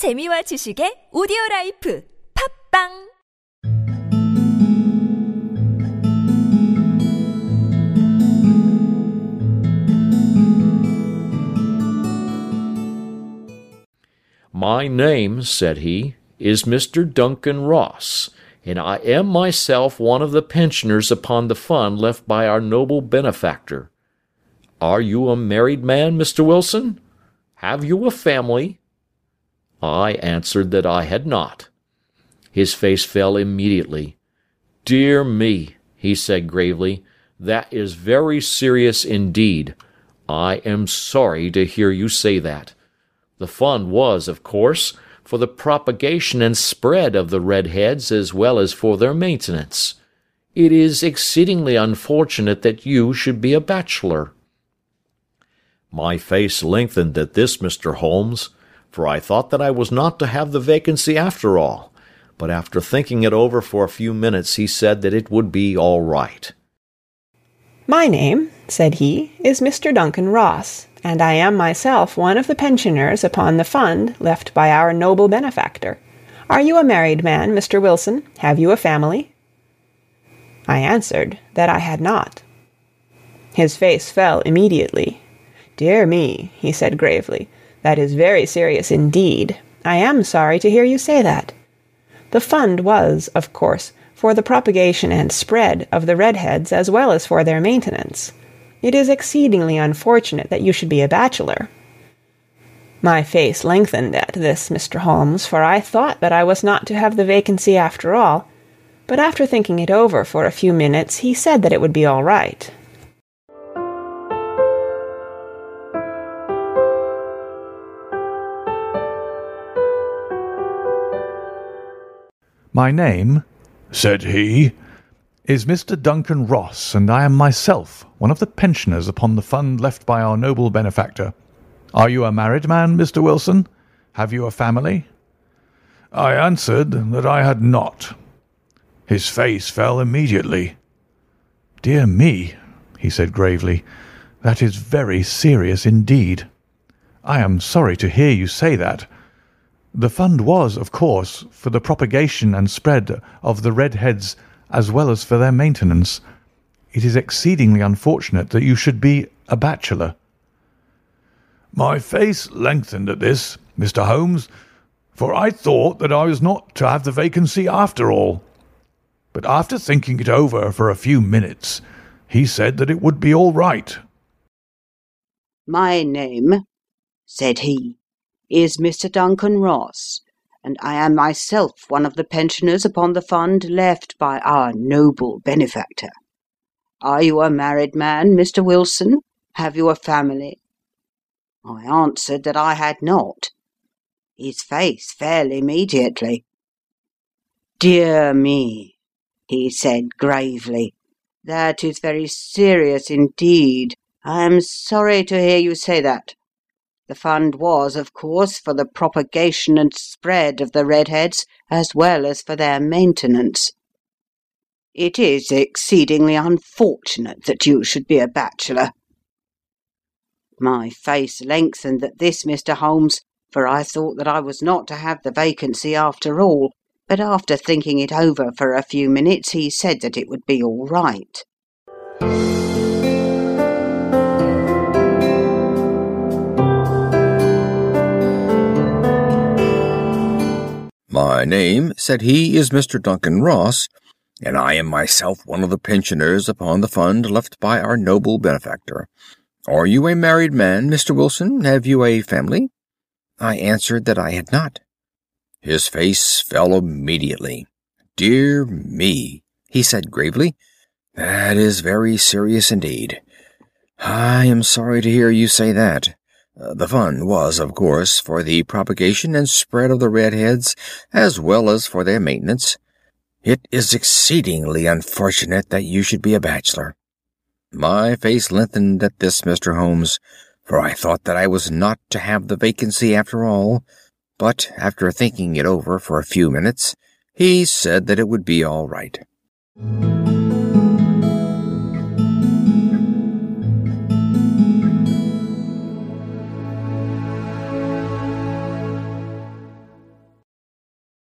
재미와 지식의 오디오 라이프 팝빵 My name, said he, is Mr. Duncan Ross, and I am myself one of the pensioners upon the fund left by our noble benefactor. Are you a married man, Mr. Wilson? Have you a family? I answered that I had not. His face fell immediately. Dear me, he said gravely, that is very serious indeed. I am sorry to hear you say that. The fund was, of course, for the propagation and spread of the red heads as well as for their maintenance. It is exceedingly unfortunate that you should be a bachelor. My face lengthened at this, Mr. Holmes, for I thought that I was not to have the vacancy after all, but after thinking it over for a few minutes he said that it would be all right. My name, said he, is Mr. Duncan Ross, and I am myself one of the pensioners upon the fund left by our noble benefactor. Are you a married man, Mr. Wilson? Have you a family? I answered that I had not. His face fell immediately. Dear me, he said gravely, that is very serious indeed. I am sorry to hear you say that. The fund was, of course, for the propagation and spread of the redheads as well as for their maintenance. It is exceedingly unfortunate that you should be a bachelor. My face lengthened at this, Mr. Holmes, for I thought that I was not to have the vacancy after all, but after thinking it over for a few minutes he said that it would be all right. My name, said he, is Mr. Duncan Ross, and I am myself one of the pensioners upon the fund left by our noble benefactor. Are you a married man, Mr. Wilson? Have you a family? I answered that I had not. His face fell immediately. Dear me, he said gravely, that is very serious indeed. I am sorry to hear you say that. The fund was, of course, for the propagation and spread of the red heads as well as for their maintenance. It is exceedingly unfortunate that you should be a bachelor. My face lengthened at this, Mr. Holmes, for I thought that I was not to have the vacancy after all. But after thinking it over for a few minutes, he said that it would be all right. My name, said he, is Mr. Duncan Ross, and I am myself one of the pensioners upon the fund left by our noble benefactor. Are you a married man, Mr. Wilson? Have you a family? I answered that I had not. His face fell immediately. Dear me, he said gravely, that is very serious indeed. I am sorry to hear you say that. The fund was, of course, for the propagation and spread of the redheads as well as for their maintenance. It is exceedingly unfortunate that you should be a bachelor. My face lengthened at this, Mr. Holmes, for I thought that I was not to have the vacancy after all, but after thinking it over for a few minutes he said that it would be all right. My name, said he, is Mr. Duncan Ross, and I am myself one of the pensioners upon the fund left by our noble benefactor. Are you a married man, Mr. Wilson? Have you a family? I answered that I had not. His face fell immediately. Dear me, he said gravely, that is very serious indeed. I am sorry to hear you say that. The fund was, of course, for the propagation and spread of the redheads as well as for their maintenance. It is exceedingly unfortunate that you should be a bachelor. My face lengthened at this, Mr. Holmes, for I thought that I was not to have the vacancy after all, but after thinking it over for a few minutes, he said that it would be all right.